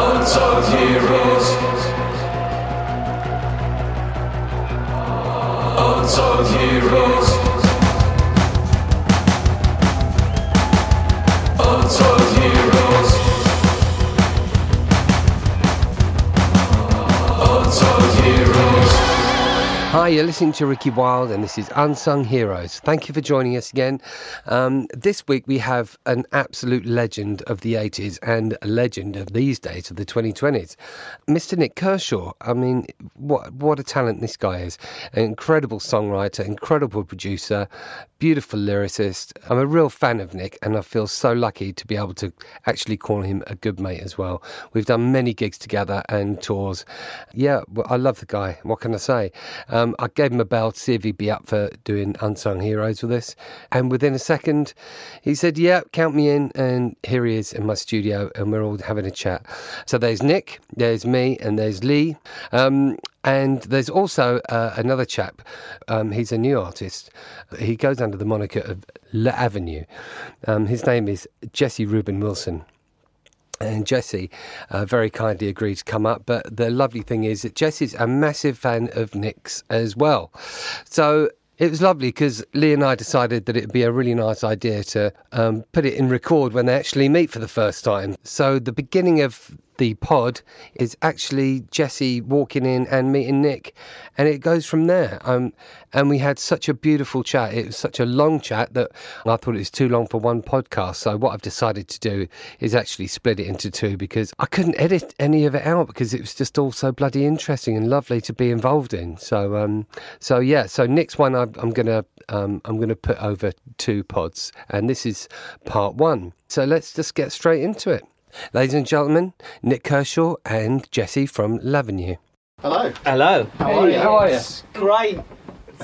Untold Heroes. Untold Heroes. Hi, you're listening to Ricky Wilde, and this is Unsung Heroes. Thank you for joining us again. Um, this week we have an absolute legend of the 80s and a legend of these days of the 2020s, Mr. Nik Kershaw. I mean, what what a talent this guy is! An incredible songwriter, incredible producer, beautiful lyricist. I'm a real fan of Nik, and I feel so lucky to be able to actually call him a good mate as well. We've done many gigs together and tours. Yeah, I love the guy. What can I say? I gave him a bell to see if he'd be up for doing Unsung Heroes with us. And within a second, he said, Yeah, count me in. And here he is in my studio, and we're all having a chat. So there's Nik, there's me, and there's Lee. Um, and there's also uh, another chap. Um, he's a new artist. He goes under the moniker of La Avenue. Um, his name is Jesse Rubin Wilson. And Jesse uh, very kindly agreed to come up. But the lovely thing is that Jesse's a massive fan of Nik's as well. So it was lovely because Lee and I decided that it'd be a really nice idea to um, put it in record when they actually meet for the first time. So the beginning of the pod is actually Jesse walking in and meeting Nik, and it goes from there. Um, and we had such a beautiful chat. It was such a long chat that I thought it was too long for one podcast. So what I've decided to do is actually split it into two because I couldn't edit any of it out because it was just all so bloody interesting and lovely to be involved in. So um, so yeah. So next one I, I'm gonna um, I'm gonna put over two pods, and this is part one. So let's just get straight into it. Ladies and gentlemen, Nik Kershaw and Jesse from L'Avenue. Hello. Hello. How are you? How are you? Great.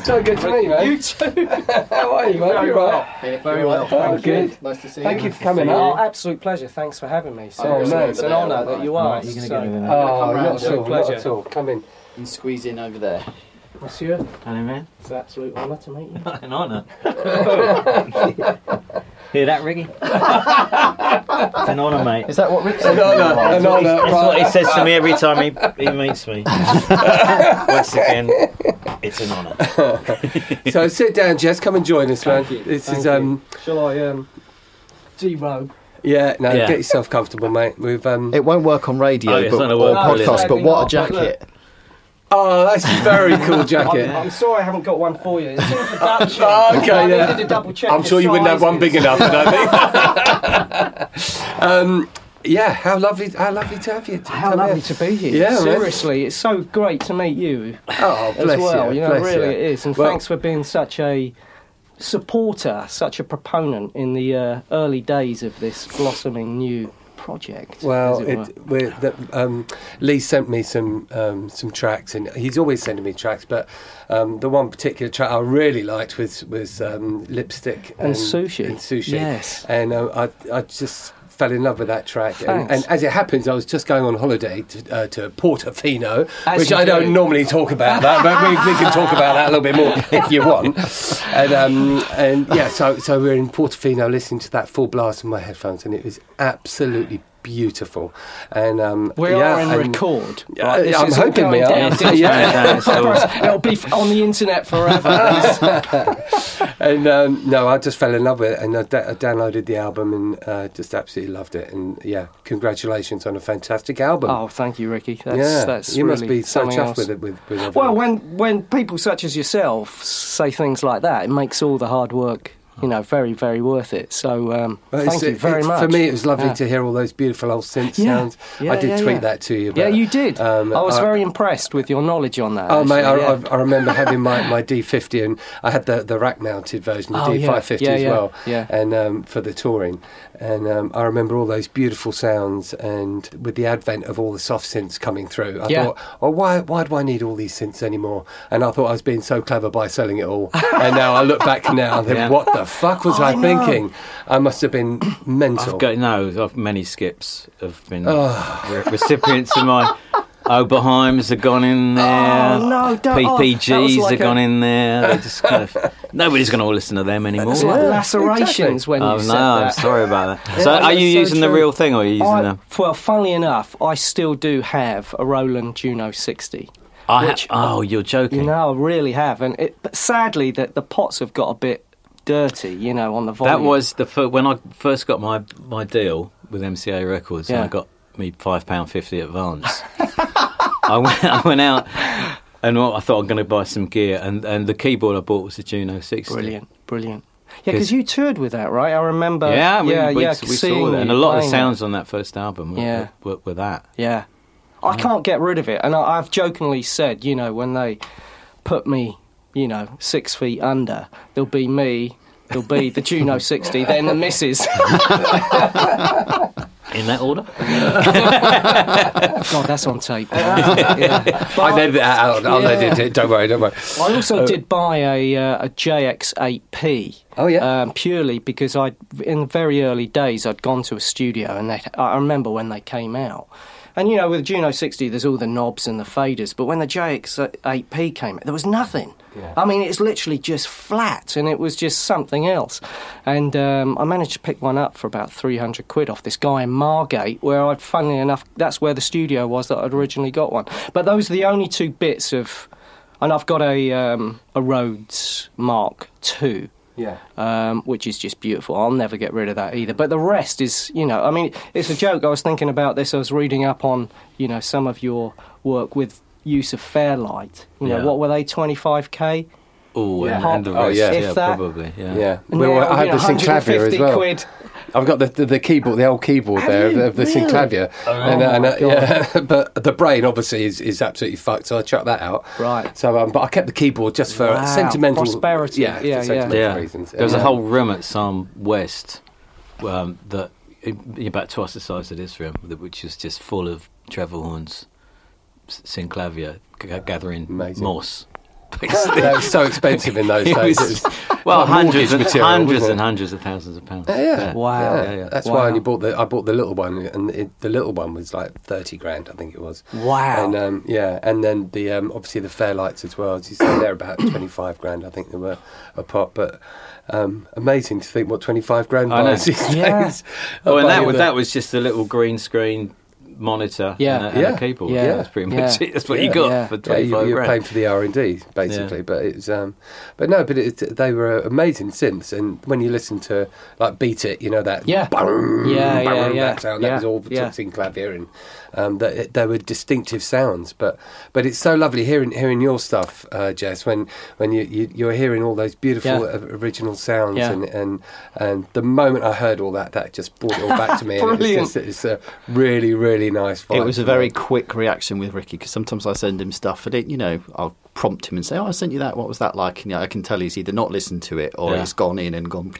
So good to meet you, man. You too. How are you, mate? You right? Very well. Oh, good. Nice to see you. Thank you for coming Oh, absolute pleasure. Thanks for having me. Oh, Seriously, no, it's an honour all that you are. Right, you're gonna so- get in Oh, Come round, not at all, not pleasure. at all. Come in. and squeeze in over there. Monsieur, Hello, man. it's an absolute honour to meet you. An honour. Hear that, Ricky? It's an honour, mate. Is that what Rick said? An honour, an That's what, he, that's what he says to me every time he, he meets me. Once again, it's an honour. So sit down, Jess. Come and join us, man. Thank you. This Thank is you. um, Shall I um, derobe? yeah. No, Yeah. get yourself comfortable, mate. We've um. It won't work on radio Oh, it's but, not or work, brilliant. podcast, but what a jacket. Oh, that's a very cool I'm, jacket. I'm sorry I haven't got one for you. It's in a production. Okay, I yeah. needed to double check. I'm sure you wouldn't have one big enough. I think. um, yeah, how lovely, how lovely to have you. to How lovely here. to be here. Yeah, man. Seriously, it's so great to meet you Oh, as well. you. You know, bless really you. it is. And Well- thanks for being such a supporter, such a proponent in the uh, early days of this blossoming new project. Well, it it, the, um, Lee sent me some um, some tracks, and he's always sending me tracks. But um, the one particular track I really liked was was um, lipstick And Sushi. And sushi, Yes. And uh, I I just fell in love with that track. And, and as it happens, I was just going on holiday to, uh, to Portofino, As which I do. don't normally talk about that, but we, we can talk about that a little bit more if you want. And um, and yeah, so so we're in Portofino listening to that full blast in my headphones, and it was absolutely beautiful. And um, We yeah, are in and- record. Right? I'm hoping we are. Yeah. It'll be on the internet forever. and um, no, I just fell in love with it, and I, downloaded the album and uh, just absolutely loved it. And yeah, congratulations on a fantastic album. oh, thank you, Ricky. That's, yeah, that's you really must be so something chuffed else. with it. With, with. Well, when when people such as yourself say things like that, it makes all the hard work, you know, very very worth it. So um, Well, thank you very much. For me, it was lovely Yeah. to hear all those beautiful old synth Yeah. sounds. Yeah, I did tweet that to you. Yeah, you did. um, I was I- very impressed with your knowledge on that. Oh mate, I, actually, yeah. I, I remember having my, my D50 and I had the, the rack mounted version, the Oh. D550 Yeah, as well, yeah. and um, for the touring. And um, I remember all those beautiful sounds, and with the advent of all the soft synths coming through, I thought, oh, why why do I need all these synths anymore? And I thought I was being so clever by selling it all. and now I look back now, and think, what the fuck was I I, thinking? I must have been mental. I've got no. I've, many skips have been Oh. re- recipients of my Oberheims have gone in oh, there. Oh, no, don't- oh, that PPGs like have a- gone in there. They just kind of nobody's going to listen to them anymore. It's like Yeah, lacerations exactly. when oh, you Oh said no, I'm sorry about that. Yeah, so, are you so using the real thing, or are you using I, the? well, funnily enough, I still do have a Roland Juno 60. I ha- oh, you're joking. You know, I really have, and it, but sadly, that the pots have got a bit dirty. You know, on the volume. That was the fir- when I first got my, my deal with MCA Records, and I got me five pound fifty advance. I went I went out and I thought I'm going to buy some gear, and, and the keyboard I bought was a Juno 60. brilliant, brilliant. Yeah, because you toured with that, right? I remember. Yeah, we, yeah, we, yeah. we saw that, and a lot of the sounds on that first album were, Yeah. were, were that. Yeah. I can't get rid of it. And I, I've jokingly said, you know, when they put me, you know, six feet under, there'll be me, there'll be the Juno 60, then the missus. In that order? God, that's on tape. yeah. I edited that out. I'll Yeah. edit it. Don't worry, don't worry. I also did buy a, uh, a JX8P. Oh, yeah? Um, purely because I, in the very early days, I'd gone to a studio and they, I remember when they came out. And you know, with the Juno 60, there's all the knobs and the faders, but when the JX8P came out, there was nothing. Yeah. I mean, it's literally just flat, and it was just something else. And um, I managed to pick one up for about 300 quid off this guy in Margate, where I'd, funnily enough, that's where the studio was that I'd originally got one. But those are the only two bits of. And I've got a, um, a Rhodes Mark II Yeah. um, which is just beautiful. I'll never get rid of that either. But the rest is, you know, I mean, it's a joke. I was thinking about this. I was reading up on, you know, some of your work with use of Fairlight. You know, Yeah. what were they, 25k? Oh, and, Yeah. and the Oh, yeah. yeah, that- probably. Yeah. Yeah. And Well, I had you know, the Synclavier as well. quid. I've got the, the the keyboard, the old keyboard Have there of you? the, of the Really? Synclavier, and, Oh uh, and my uh, yeah, but the brain obviously is, is absolutely fucked, so I chucked that out. Right. So, um, but I kept the keyboard just for Wow. sentimental Prosperity. Yeah, for Yeah, yeah. sentimental Yeah. reasons. There was a And, whole room at Sarm West um, that about twice the size of this room, that- which was just full of Trevor Horn's S- Synclavier g- gathering Amazing. moss. That was so expensive in those days. was- well, like hundreds, and, material, hundreds and hundreds of thousands of pounds. Yeah, yeah. Wow. Yeah, Yeah, yeah. That's Wow. why I only bought the I bought the little one, and it, the little one was like thirty grand, I think it was. Wow. And um, yeah, and then the um, obviously the Fairlights as well. As you say, they're about twenty five grand, I think they were a pop. But um, amazing to think what twenty five grand I know. buys these Yeah. days. Oh, and that was the- that was just a little green screen monitor Yeah. and, a, and Yeah. a keyboard. Yeah. that's pretty Yeah. much it. That's what you got Yeah. for Yeah, you, You're paying for the R and D basically, but it's um, but no, but it, they were amazing synths, and when you listen to like Beat It, you know that Yeah. boom, Yeah, yeah, boom, yeah. that sound that was all yeah. Synclavier, and um, that there were distinctive sounds, but but it's so lovely hearing hearing your stuff, uh, Jess, when when you, you you're hearing all those beautiful Yeah. original sounds, Yeah. and, and and the moment I heard all that, that just brought it all back to me. and Brilliant. it's, just, it's a really really nice. Vibe It was a very me. quick reaction with Ricky because sometimes I send him stuff and it, you know, I'll prompt him and say, "Oh, I sent you that. What was that like?" And you know, I can tell he's either not listened to it or Yeah. he's gone in and gone.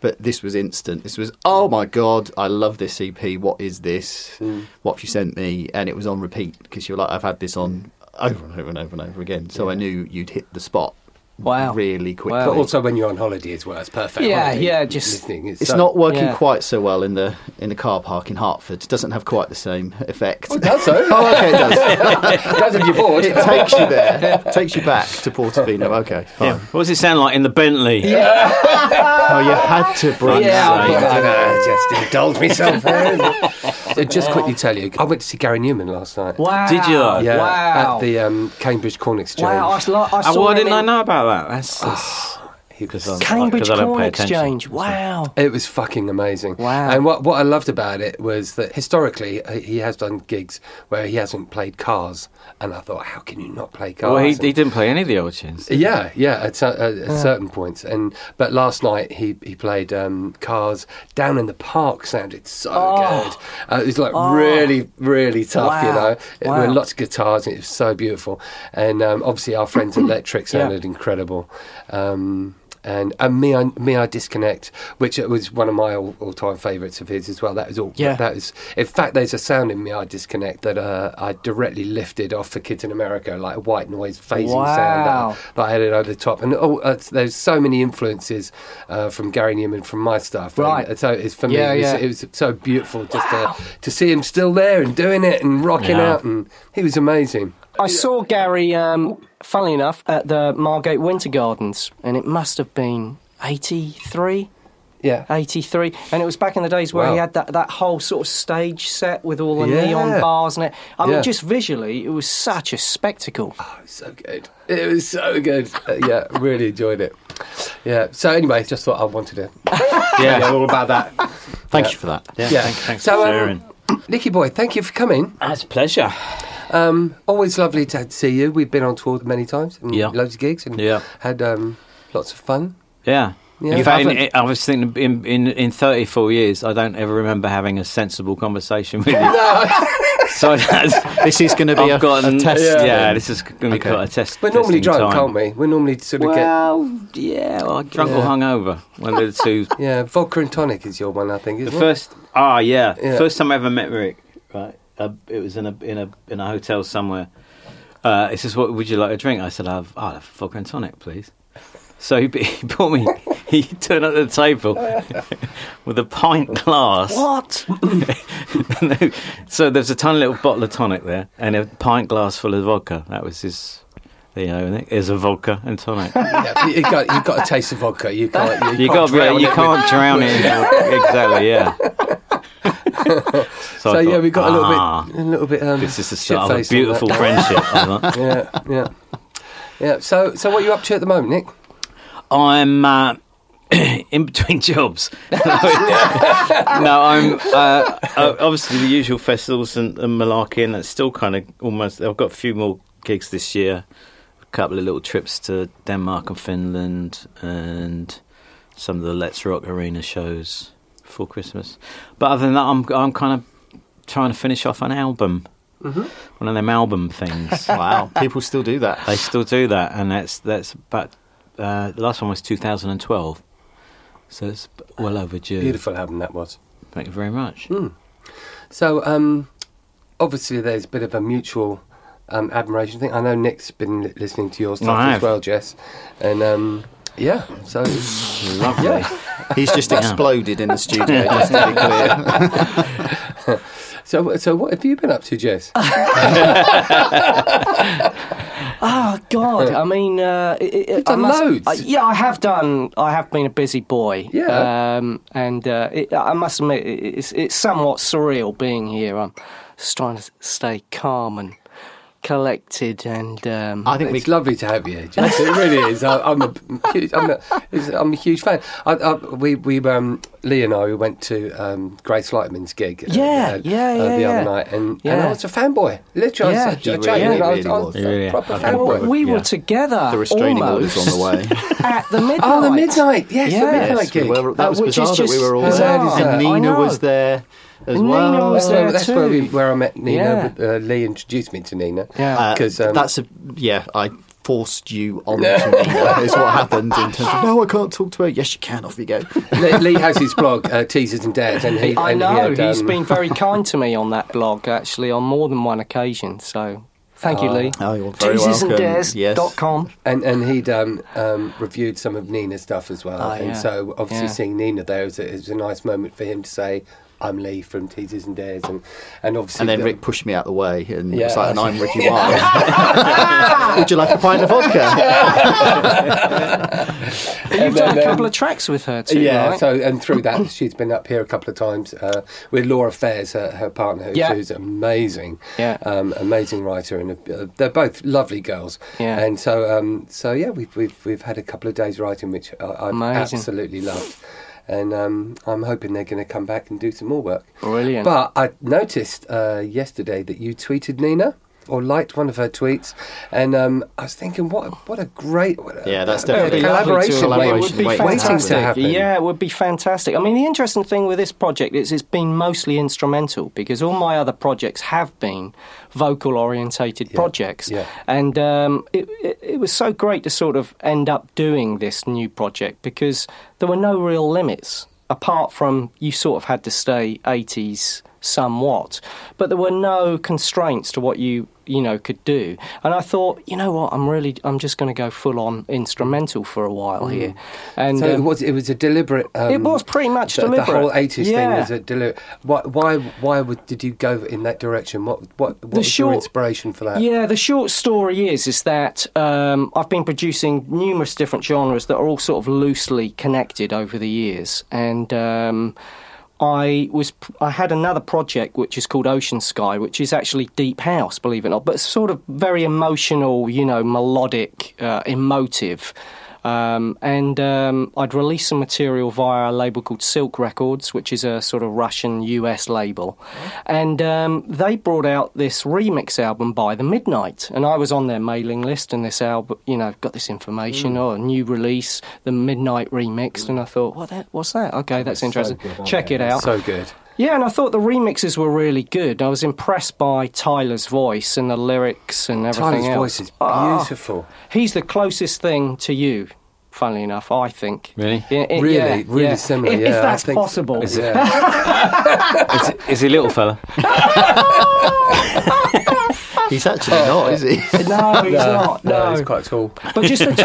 But this was instant. This was, "Oh my god, I love this EP. What is this? Hmm. What have you sent me?" And it was on repeat because you were like, "I've had this on over and over and over and over again." So I knew you'd hit the spot. Wow. really quickly. Wow. But also when you're on holiday as well, it's perfect. Yeah, holiday yeah, just- listening. It's so- not working yeah. quite so well in the in the car park in Hertford. It doesn't have quite the same effect. Oh, it does so. Oh, okay, it does. it does if you're bored. It takes you there. takes you back to Portofino. Okay, fine. Yeah. What does it sound like in the Bentley? Yeah. Oh, you had to bring Yeah. I thought I'd, uh, just indulge myself there. Uh, just quickly tell you, I went to see Gary Numan last night. Wow. Did you? Yeah, Wow. at the um, Cambridge Corn Exchange. wow. I, I Oh, saw why him didn't I know about that? That's, that's He was because Cambridge I don't Corn pay attention. Exchange. Wow. It was fucking amazing. Wow. And what, what I loved about it was that historically uh, he has done gigs where he hasn't played cars. And I thought, how can you not play cars? Well, he, And- he didn't play any of the old tunes. Yeah, yeah, at, cer- at, at certain points. And but last night he he played um, Cars down in the park. Sounded so good. Uh, it was like really, really tough. You know, There Wow. were lots of guitars. And it was so beautiful. And um, obviously our friends Electric sounded incredible. Um, and, and me, I, me, I disconnect, which was one of my all, all-time favourites of his as well. That was all. Yeah. That was. In fact, there's a sound in me, I disconnect that uh, I directly lifted off for Kids in America, like a white noise phasing sound. Wow. That, but I had it over the top. And oh, uh, there's so many influences uh, from Gary Numan from my stuff. And Right. so it's for me, Yeah, it, was, yeah. it was so beautiful just to, to see him still there and doing it and rocking Yeah. out. And he was amazing. I saw Gary, um, funnily enough, at the Margate Winter Gardens, and it must have been 83, Yeah. 83. And it was back in the days where Wow. he had that, that whole sort of stage set with all the Yeah. neon bars and it. I Yeah. mean, just visually, it was such a spectacle. It was so good. It was so good. Uh, yeah, really enjoyed it. Yeah. So anyway, just thought I wanted to Yeah. yeah all about that. Thank you for that. Yeah, Yeah. thanks, thanks So, for um. Nicky boy, thank you for coming. That's a pleasure. Um, always lovely to see you. We've been on tour many times, and Yeah. loads of gigs, and Yeah. had um, lots of fun. Yeah. Yeah. In You fact, in, haven't- I was thinking in, in in 34 years, I don't ever remember having a sensible conversation with you. so that's, This is going to be a, I've gotten, a test. Yeah, then. this is going to be quite a test. We're normally drunk, time. aren't we? We're normally sort of get Well, yeah, well, drunk or hungover. One of the two. yeah. Vodka and tonic is your one, I think. The Isn't first, ah, yeah, Yeah. first time I ever met Rick, right? Uh, it was in a in a in a hotel somewhere. Uh, he says, "What would you like a drink?" I said, "I've I'll have vodka and tonic, please." So he, he brought me. He turned up at the table with a pint glass. What? so there's a tiny little bottle of tonic there, and a pint glass full of vodka. That was his. There you know, Here's a vodka and tonic. Yeah, you got you got a taste of vodka. You can't. You, You can't got drown you it can't with- drown it. Exactly, yeah. So, I yeah, we got a little "Ah, bit, a little bit. Um, This is the start of a beautiful friendship. Yeah, yeah, yeah. So, so what are you up to at the moment, Nik? I'm uh, in between jobs. no, I'm uh, obviously the usual festivals and, and malarkey, and it's still kind of almost. I've got a few more gigs this year, a couple of little trips to Denmark and Finland, and some of the Let's Rock Arena shows before Christmas. But other than that, I'm I'm kind of trying to finish off an album. One of them album things. Wow, people still do that. They still do that, and that's that's about uh, the last one was 2012, so it's well overdue. Beautiful album that was. Thank you very much. So, um, obviously, there's a bit of a mutual um, admiration thing. I know Nik's been li- listening to your stuff I as well, Jess, and um, yeah. So, Lovely. He's just exploded in the studio, just to be clear. so, so what have you been up to, Jess? Oh God! I mean, uh, it, it, You've done I must- loads. uh, yeah, I have done. I have been a busy boy. Yeah. Um, and uh, it, I must admit, it, it's, it's somewhat surreal being here. I'm just trying to stay calm and collected, and um, I think we It's lovely to have you, Jess. It really is. I, I'm a huge, I'm a, it's- I'm a huge fan. I, I, we, we, um, Lee and I, we went to um, Grace Lightman's gig. uh, Yeah, uh, yeah, uh, yeah, the yeah. other night, and, and Yeah. I was a fanboy. Literally, Yeah, I was, you I, really, I, I, really I was was. a Yeah, yeah. proper I Well, fanboy. we were Yeah. together. the restraining orders almost on the way. at the midnight. Oh, the midnight. Yes, Yes, the midnight Yes, we gig. were- that Uh, was which bizarre that we were all there. And Nina was there as And well. Nina was So there that's too. where, we, where I met Nina. Yeah. but, Uh, Lee introduced me to Nina. Yeah. Uh, 'Cause, um, that's a yeah. I forced you on to Nina. Is what happened in terms of no, I can't talk to her. Yes, you can. Off you go. Lee, Lee has his blog, uh, Teasers and Dares, and he. I and know He had, he's um, been very kind to me on that blog, actually, on more than one occasion. So Thank you, Lee. Oh, you're very welcome. TeasersandDares.com. And and he'd um, um, reviewed some of Nina's stuff as well, Oh, and yeah. so obviously Yeah. seeing Nina there was a, it was a nice moment for him to say, "I'm Lee from Teasers and Dares," and and obviously And then the- Rick pushed me out the way, and Yeah. it's like, and I'm Ricky Wilde. Would you like a pint of vodka? You've And done then, a couple um, of tracks with her too, yeah, right? so and through that she's been up here a couple of times uh, with Laura Fairs, her, her partner, who- Yeah. who's amazing, Yeah. um, amazing writer, and uh, they're both lovely girls. Yeah. and so um, so yeah, we've we've we've had a couple of days writing, which I, I've Amazing. absolutely loved. And um, I'm hoping they're going to come back and do some more work. Brilliant. But I noticed uh, yesterday that you tweeted Nina or liked one of her tweets, and um, I was thinking, what a, what a great what a- Yeah, that's a definitely- collaboration, It would Collaboration be waiting to waiting fantastic. to happen. Yeah, it would be fantastic. I mean, the interesting thing with this project is it's been mostly instrumental because all my other projects have been vocal orientated projects. yeah. And um, it, it, it was so great to sort of end up doing this new project because there were no real limits apart from you sort of had to stay 80s somewhat but there were no constraints to what you you know could do and i thought you know what i'm really i'm just going to go full on instrumental for a while here and Mm. So it um, was it was a deliberate. Um, It was pretty much the, deliberate. The whole eighties thing was a deliberate. Why why why would, did you go in that direction? What what, what was your short- inspiration for that? Yeah, the short story is is that um, I've been producing numerous different genres that are all sort of loosely connected over the years, and um, I was I had another project which is called Ocean Sky, which is actually deep house, believe it or not, but sort of very emotional, you know, melodic, uh, emotive. Um, and um, I'd released some material via a label called Silk Records, which is a sort of Russian US label. And um, they brought out this remix album by The Midnight. And I was on their mailing list, and this album, you know, got this information, oh, a new release, The Midnight Remixed. And I thought, what that, what's that? Okay, that's interesting. Check it out. So good. Yeah, and I thought the remixes were really good. I was impressed by Tyler's voice and the lyrics and everything Tyler's else. voice is Ah, beautiful. he's the closest thing to you, funnily enough, I think. Really? Yeah, it- Really, yeah, really yeah. similar. If, yeah, if I that's think- possible. Yeah. Is, is he a little fella? He's actually not, is he? No, he's not. no, No, he's quite tall. But just the, to-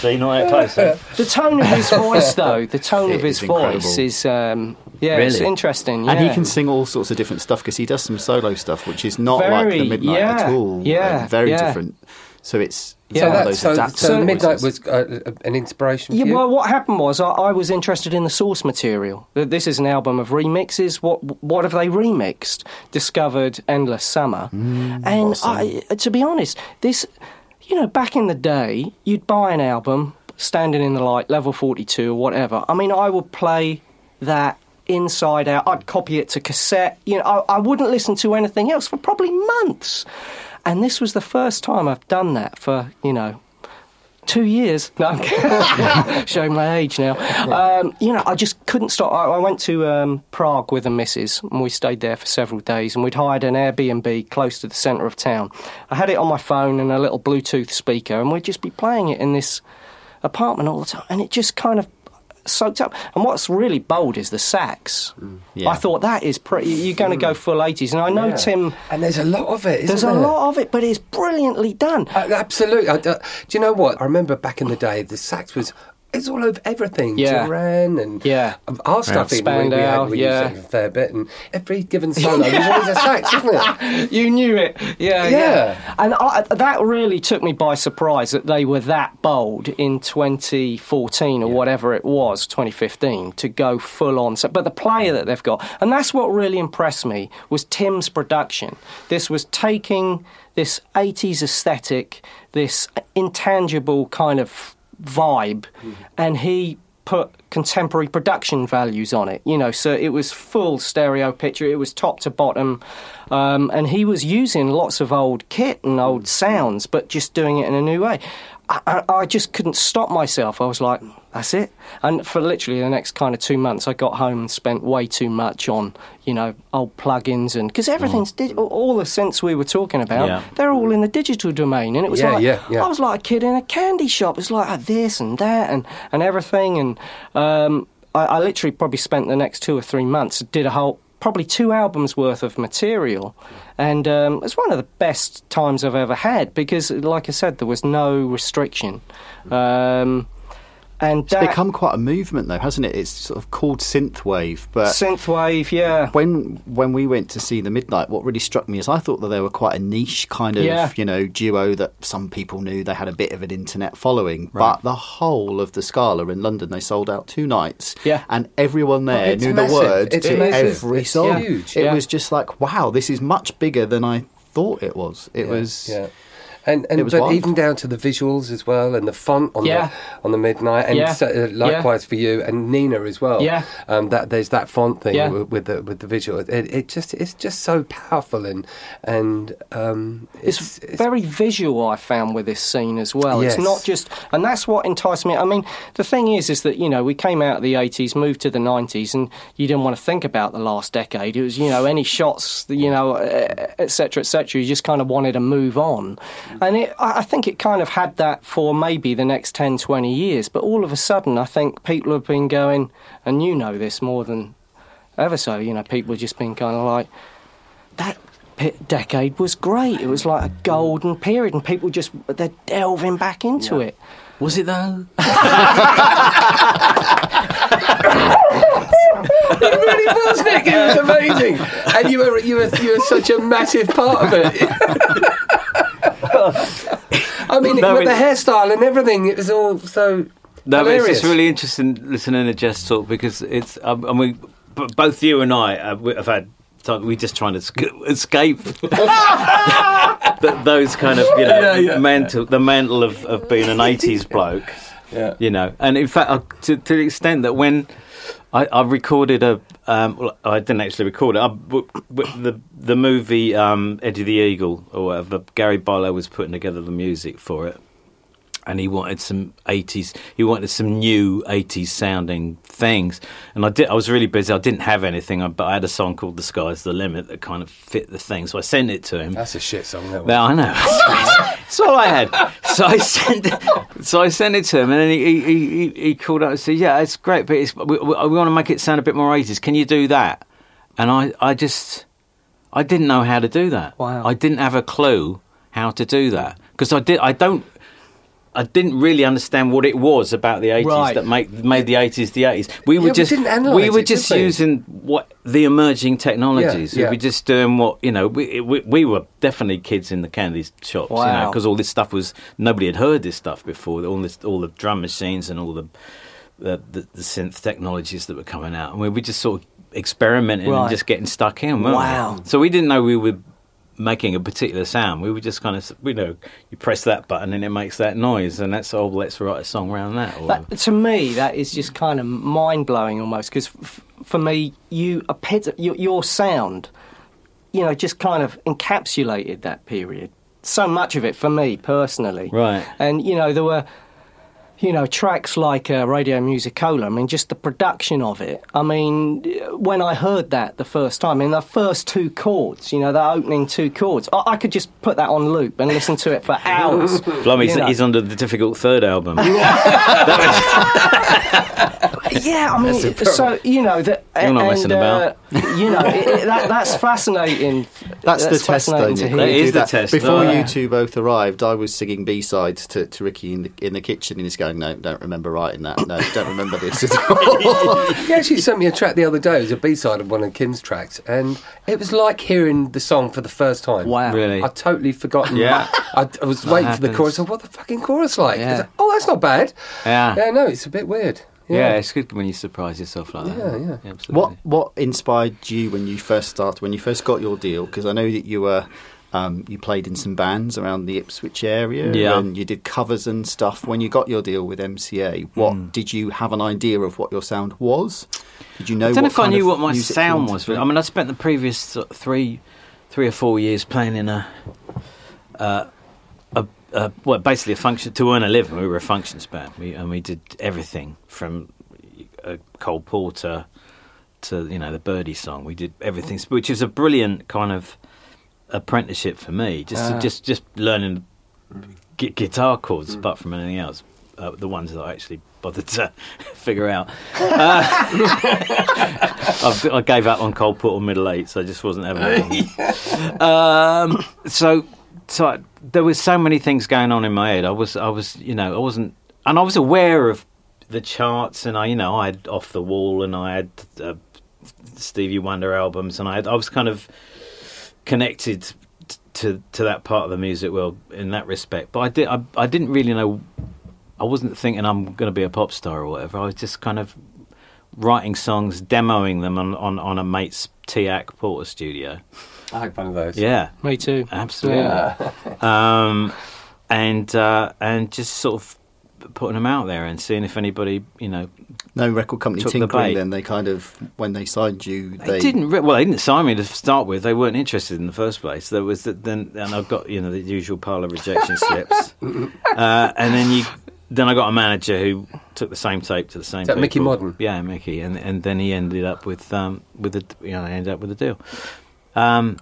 So you're not that close, eh? the tone of his voice, though, the tone It of his is incredible. voice is, um, yeah, it's Really? interesting. Yeah. And he can sing all sorts of different stuff because he does some solo stuff, which is not like Very, the Midnight at all. yeah, Uh, very yeah. different. So it's, it's Yeah. one of that, those so, adaptive so Midnight voices. was uh, an inspiration for Yeah, you. well, what happened was I, I was interested in the source material. Th- This is an album of remixes. What what have they remixed? Discovered Endless Summer, Mm, and I, to be honest, this, you know, back in the day, you'd buy an album, Standing in the Light, Level Forty Two, or whatever. I mean, I would play that inside out. I'd copy it to cassette. You know, I, I wouldn't listen to anything else for probably months. And this was the first time I've done that for you know two years. No, I'm showing my age now. Um, you know, I just couldn't stop. I, I went to um, Prague with a missus, and we stayed there for several days. And we'd hired an Airbnb close to the centre of town. I had it on my phone and a little Bluetooth speaker, and we'd just be playing it in this apartment all the time. And it just kind of soaked up. And what's really bold is the sax. yeah. I thought that is pretty. You're going to go full 80s, and I know Yeah. Tim. and there's a lot of it. Isn't There's a lot of it, but it's brilliantly done. Uh, absolutely. I, uh, do you know what? I remember back in the day, the sax was. It's all over everything. Yeah. Duran and Yeah. our stuff. even, we, we, had, we yeah. used it a fair bit, and every given solo there's always a sax, isn't it? You knew it, yeah, Yeah. yeah. And I, that really took me by surprise that they were that bold in 2014 or whatever it was, 2015, to go full on. So, but the player that they've got, and that's what really impressed me was Tim's production. This was taking this 80s aesthetic, this intangible kind of vibe, and he put contemporary production values on it. You know, so it was full stereo picture. It was top to bottom, um, and he was using lots of old kit and old sounds, but just doing it in a new way. I, I, just couldn't stop myself. I was like, "That's it." And for literally the next kind of two months, I got home and spent way too much on, you know, old plugins and because everything's dig- all the synths we were talking about, Yeah. they're all in the digital domain, and it was Yeah, like, yeah. I was like a kid in a candy shop. It's like ah, this and that and, and everything. And um, I, I literally probably spent the next two or three months, did a whole probably two albums worth of material, and um, it's one of the best times I've ever had because, like I said, there was no restriction. Um, and It's that become quite a movement, though, hasn't it? It's sort of called synthwave, but synthwave, yeah. when when we went to see the Midnight, what really struck me is I thought that they were quite a niche kind of Yeah. you know duo that some people knew. They had a bit of an internet following, but the whole of the Scala in London, they sold out two nights, Yeah. and everyone there knew massive. the words It's to massive. every It's song. huge. It Yeah. was just like, wow, this is much bigger than I thought it was. It was. Yeah. And, and but wild. even down to the visuals as well, and the font on Yeah. the on the midnight, and Yeah. so, uh, likewise for you and Nina as well. Yeah. um, that there's that font thing Yeah. with, the with the visual. It, it just it's just so powerful and and um, It's, it's, very visual. I found with this scene as well. Yes. It's not just, and that's what enticed me. I mean, the thing is, is that you know we came out of the eighties, moved to the nineties, and you didn't want to think about the last decade. It was you know any shots, you know, etc. etc. You just kind of wanted to move on, and it, I think it kind of had that for maybe the next 10, 20 years. But all of a sudden, I think people have been going, and you know this more than ever. So you know, people have just been kind of like that decade was great. It was like a golden period, and people just they're delving back into it. Was it though? it really was, Nik. It was amazing, and you were you were you were such a massive part of it. I mean, No, with the hairstyle and everything, it was all so. No, but it's just really interesting listening to Jess talk because it's. Um, I mean, b- both you and I uh, we- have had. time- We're just trying to escape those kind of you know Yeah, yeah. mental the mental of, of being an '80s bloke. Yeah. You know, and in fact, uh, to, to the extent that when I, I recorded a, um, well, I didn't actually record it. I, w- w- the the movie um, Eddie the Eagle or whatever. Gary Barlow was putting together the music for it, and he wanted some eighties. He wanted some new eighties sounding things, and I did. I was really busy. I didn't have anything, but I had a song called "The Sky's the Limit" that kind of fit the thing. So I sent it to him. That's a shit song. That Yeah, one. I know. That's all I had. So I sent, so I sent it to him, and then he he, he, he called up and said, "Yeah, it's great, but it's, we, we, we want to make it sound a bit more 80s. Can you do that?" And I, I just, I didn't know how to do that. Wow. I didn't have a clue how to do that because I did. I don't. I didn't really understand what it was about the 80s Right. that make, made the 80s the 80s. We were we just analyse we were it, just using what the emerging technologies. Yeah, We were just doing what you know. We, we we were definitely kids in the candy shops, you know, because all this stuff was nobody had heard this stuff before. All this, all the drum machines and all the the, the, the synth technologies that were coming out, and we were just sort of experimenting Right. and just getting stuck in. weren't we? Wow. So we didn't know we were making a particular sound. We were just kind of, you know, you press that button and it makes that noise, and that's oh, let's write a song around that. Or, That, to me, that is just kind of mind blowing almost because f- for me, you epit- your, your sound, you know, just kind of encapsulated that period. So much of it for me personally, Right. And you know, there were. You know, tracks like uh, Radio Musicola, I mean, just the production of it. I mean, when I heard that the first time, I mean, the first two chords, you know, the opening two chords, I, I could just put that on loop and listen to it for hours. Blimey, he's, you he's under the difficult third album. Yeah, I mean, so you know that. You're not and, messing about. Uh, you know, it, it, that, that's fascinating. That's, the test, though. fascinating to Nik. hear. when That you is do the test, Before though. you two both arrived, I was singing B sides to, to Ricky in the in the kitchen, and he's going, "No, don't remember writing that. No, don't remember this at all." He actually sent me a track the other day. It was a B side of one of Kim's tracks, and it was like hearing the song for the first time. Wow. Really? I'd totally forgotten. Yeah. I, I was waiting for the happens. chorus. I, what the fucking chorus like? Yeah. It's like, oh, that's not bad. Yeah. Yeah, no, it's a bit weird. Yeah, it's good when you surprise yourself like that. Yeah, yeah. Absolutely. what what inspired you when you first started? When you first got your deal? Because I know that you were. Um, you played in some bands around the Ipswich area, Yeah. and you did covers and stuff. When you got your deal with MCA, what Hmm. did you have an idea of what your sound was? Did you know? I don't know if I knew what my sound was. I mean, I spent the previous three, three or four years playing in a, uh, a, a well, basically a function to earn a living. We were a functions band, we, and we did everything from a Cole Porter to you know the Birdie song. We did everything, which is a brilliant kind of apprenticeship for me. Just Ah. just just learning gu- guitar chords, apart from anything else. Uh, the ones that I actually bothered to figure out. Uh, I've, I gave up on Cole Porter middle eight, so I just wasn't having it. um, so, so I, there was so many things going on in my head. I was, I was, you know, I wasn't, and I was aware of the charts, and I, you know, I had Off the Wall, and I had uh, Stevie Wonder albums, and I, had, I was kind of connected to to that part of the music world in that respect. But I did, I, I didn't really know. I wasn't thinking I'm going to be a pop star or whatever. I was just kind of writing songs, demoing them on on, on a mate's TEAC Portastudio. I had one of those. Yeah, Me too. absolutely. um, and uh, and just sort of putting them out there and seeing if anybody, you know, No record company Took the tinkering. bait. Then they kind of when they signed you, They, they, didn't. Re- well, they didn't sign me to start with. They weren't interested in the first place. There was the, then, and I've got you know the usual pile of rejection slips, uh, and then you, then I got a manager who took the same tape to the same. Is that Mickey people. Modern? Yeah, Mickey, and and then he ended up with um with a you know I ended up with a deal, um,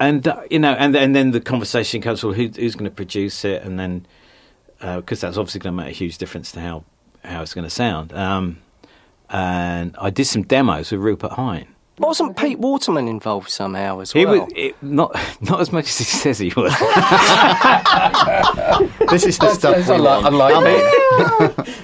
and uh, you know and and then the conversation comes well who, who's going to produce it and then because that's obviously going to make a huge difference to how how it's going to sound. Um, and I did some demos with Rupert Hine. Wasn't Pete Waterman involved somehow as He well? was it, not not as much as he says he was. this is the stuff That's we unlike, want. unlike me.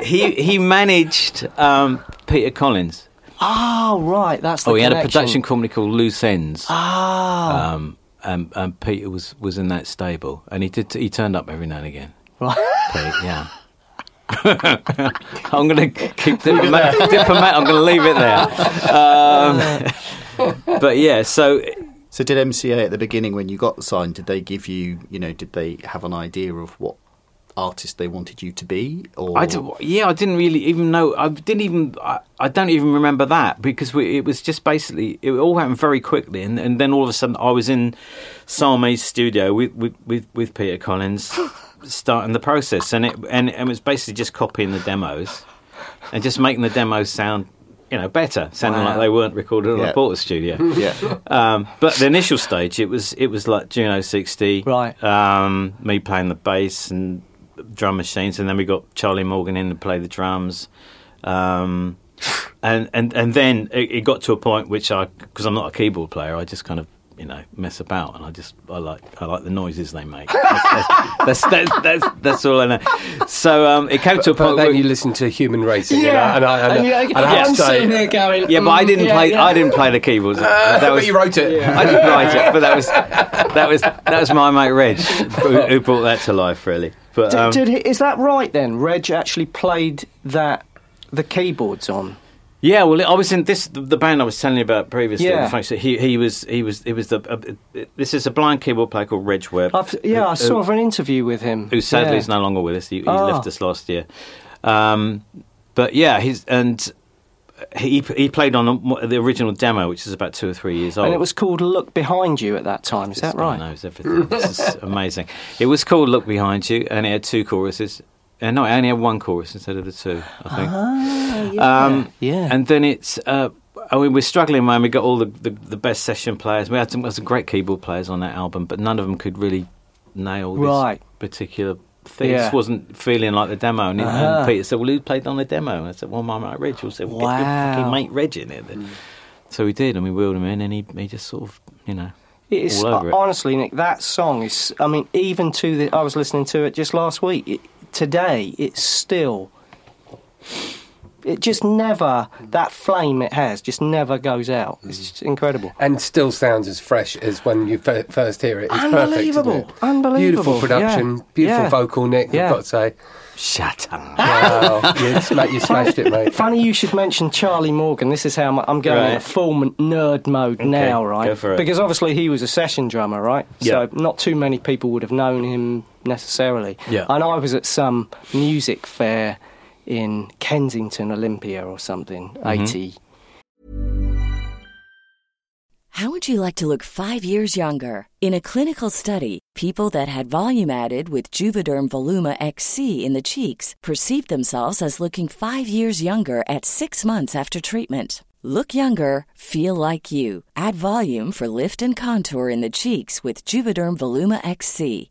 he he managed um, Peter Collins. Oh, right. That's the Oh, he had a production company called Loose Ends. Ah, Um, and, and Peter was, was in that stable, and he did he turned up every now and again. Right. Pete, yeah. I'm going to keep diplomat, diplomat. I'm going to leave it there. Um, but yeah, so So did MCA at the beginning when you got signed? Did they give you, you know, did they have an idea of what artist they wanted you to be? Or I did, yeah, I didn't really even know. I didn't even. I, I don't even remember that because we, it was just basically it all happened very quickly, and, and then all of a sudden I was in Sarm's studio with with, with, with Peter Collins, starting the process, and it and, and it was basically just copying the demos and just making the demos sound. You know, better, sounding like they weren't recorded on Yeah. a Portastudio. yeah, Um, but the initial stage, it was it was like Juno sixty, Right. Um, me playing the bass and drum machines, and then we got Charlie Morgan in to play the drums, um, and and and then it, it got to a point which I, because I'm not a keyboard player, I just kind of you know mess about, and I just I like I like the noises they make. That's that's, that's, that's, that's all I know. So um, it came to a But point. then you listen to human racing, Yeah. and I, and I, and, And you- and I have I'm to say, sitting there going, yeah, but I didn't yeah, play. yeah. I didn't play the keyboards. that was, but you wrote it. I didn't write it, but that was that was that was my mate Reg who, who brought that to life, really. But Did, um, did he, is that right then? Reg actually played that the keyboards on. Yeah, well, I was in this the, band I was telling you about previously. Yeah. the folks that he he was he was it was the uh, this is a blind keyboard player called Reg Webb. I've, yeah, I who- saw an interview with him. who sadly yeah. is no longer with us. He, he Oh. left us last year. Um, but yeah, he's and he he played on the, the original demo, which is about two or three years old. And it was called Look Behind You at that time, is that right? knows everything. this is amazing. It was called "Look Behind You," and it had two choruses. Uh, no, it only had one chorus instead of the two. I think. Ah, yeah. Um, yeah. And then it's. Uh, I mean, we're struggling, man. We got all the, the, the best session players. We had some, some great keyboard players on that album, but none of them could really nail this Right. particular thing. It Yeah. just wasn't feeling like the demo. And, Uh-huh. and Peter said, "Well, who played on the demo?" And I said, "Well, my mate Reg." I said, "Well, get your Wow. fucking mate Reg in it." then." So we did, and we wheeled him in, and he, he just sort of, you know, It's all it. honestly, Nik. That song is. I mean, even to the. I was listening to it just last week. It, today, it's still. It just never that flame it has just never goes out. It's mm. just incredible. and still sounds as fresh as when you fir- first hear it. It's perfect. Unbelievable. Isn't it? Unbelievable. Beautiful production, Yeah. beautiful Yeah. vocal, Nik. Yeah. I've got to say. shut up. Wow, you, sma- you smashed it, mate. Funny you should mention Charlie Morgan. This is how I'm, I'm going Right. into full nerd mode now, right? go for it. Because obviously he was a session drummer, right? Yeah. So not too many people would have known him necessarily. Yeah. And I was at some music fair in Kensington, Olympia or something, Mm-hmm. 80. How would you like to look five years younger? In a clinical study, people that had volume added with Juvederm Voluma XC in the cheeks perceived themselves as looking five years younger at six months after treatment. Look younger, feel like you. Add volume for lift and contour in the cheeks with Juvederm Voluma XC.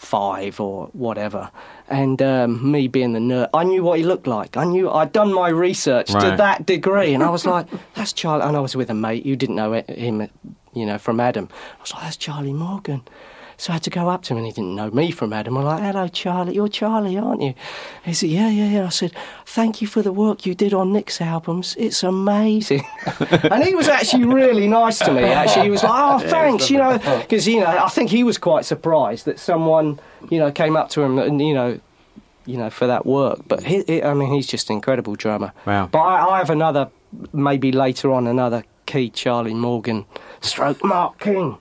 Five or whatever. And um, me being the nerd, I knew what he looked like. I knew I'd done my research to that degree, and I was like, "That's Charlie." And I was with a mate who didn't know it, him, you know, from Adam. I was like, "That's Charlie Morgan." So I had to go up to him, and he didn't know me from Adam. I'm like, "Hello, Charlie. You're Charlie, aren't you?" He said, "Yeah, yeah, yeah." I said, "Thank you for the work you did on Nik's albums. It's amazing." and he was actually really nice to me. Actually, he was like, "Oh, thanks," you know, because you know, I think he was quite surprised that someone, you know, came up to him and you know, you know, for that work. But he, he, I mean, he's just an incredible drummer. Wow. But I, I have another, maybe later on, another key Charlie Morgan, stroke Mark King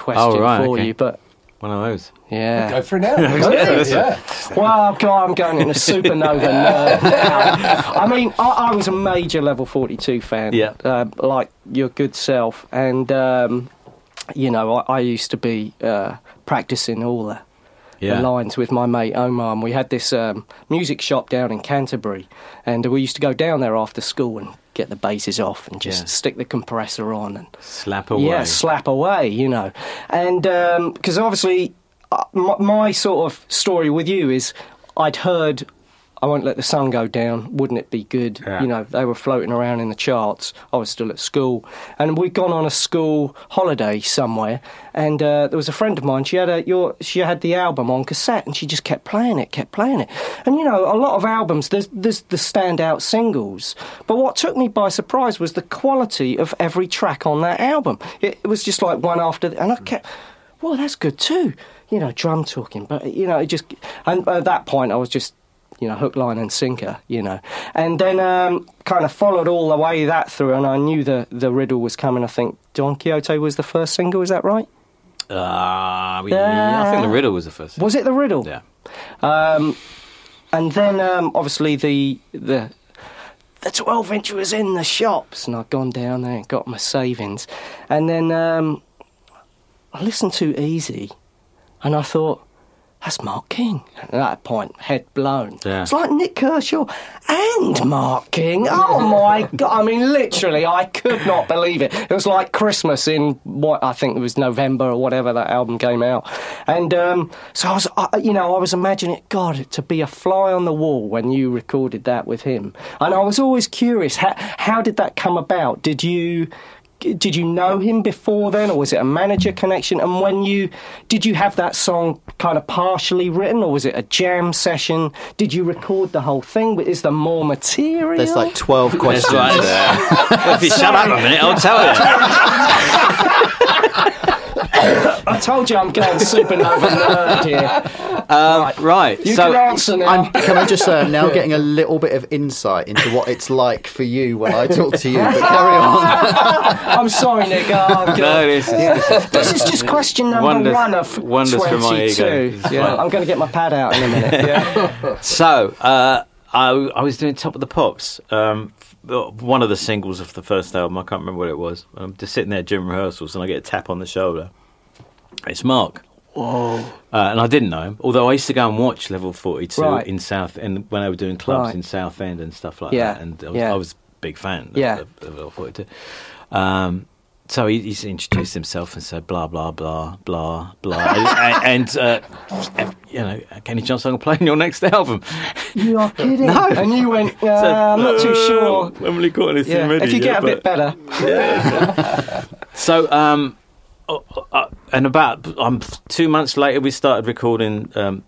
question Oh, right, for okay. you. But One of those. yeah. Go for it now. Listen. yeah. Well, God, I'm going in a supernova nerd now. I mean, I, I was a major level 42 fan, Yeah. uh, like your good self. And, um, you know, I, I used to be uh, practicing all the, Yeah. the lines with my mate Omar. And we had this um, music shop down in Canterbury. And we used to go down there after school and get the bases off and just Yeah. stick the compressor on and Slap away. yeah, slap away, you know. And because obviously, uh, my, my sort of story with you is I'd heard I Won't Let the Sun Go Down, Wouldn't It Be Good? Yeah. You know, they were floating around in the charts. I was still at school. And we'd gone on a school holiday somewhere. And uh, there was a friend of mine, she had, a, your, she had the album on cassette and she just kept playing it, kept playing it. And, you know, a lot of albums, there's, there's the standout singles. But what took me by surprise was the quality of every track on that album. It, it was just like one after the, and I kept, well, that's good too. You know, drum talking, but you know, it just. And at that point, I was just, you know, hook, line, and sinker. You know, and then um, kind of followed all the way that through, and I knew the the riddle was coming. I think Don Quixote was the first single. Is that right? Ah, yeah, I think the riddle was the first. Was it the riddle? Yeah. Um, and then um, obviously the the the twelve inch was in the shops, and I'd gone down there and got my savings, and then um, I listened to Easy, and I thought. That's Mark King. At that point, head blown. Yeah. It's like Nik Kershaw and Mark King. Oh my God. I mean, literally, I could not believe it. It was like Christmas in what I think it was November or whatever that album came out. And um, so I was, I, you know, I was imagining, God, to be a fly on the wall when you recorded that with him. And I was always curious, how, how did that come about? Did you. Did you know him before then, or was it a manager connection? And when you did you have that song kind of partially written, or was it a jam session? Did you record the whole thing? Is there more material? There's like 12 questions right. there. if you shut up a minute, I'll tell you. I told you I'm going supernova nerd here. Uh, right. You so can answer now. I'm, can I just say, I'm now getting a little bit of insight into what it's like for you when I talk to you. But carry on. I'm sorry, Nik. Oh, no, this is, This is just question number Wonders- one of wonders for my 22. ego. Yeah. I'm going to get my pad out in a minute. So, uh, I, I was doing Top of the Pops, um, one of the singles of the first album. I can't remember what it was. I'm just sitting there during rehearsals, and I get a tap on the shoulder. It's Mark. Whoa! Uh, and I didn't know him, although I used to go and watch Level Forty Two Right. in South, and when they were doing clubs Right. in South End and stuff like Yeah, that. And I was, yeah. I was a big fan of, Yeah. of, of Level Forty Two. Um, so he, he's introduced himself and said blah blah blah blah blah, and, and uh, you know, Kenny Johnson will play on your next album. you are kidding. No. And you went, uh, I'm not too sure. I haven't really got anything Yeah, ready if you get a bit but- better. So, um, uh, uh, and about um, two months later, we started recording um,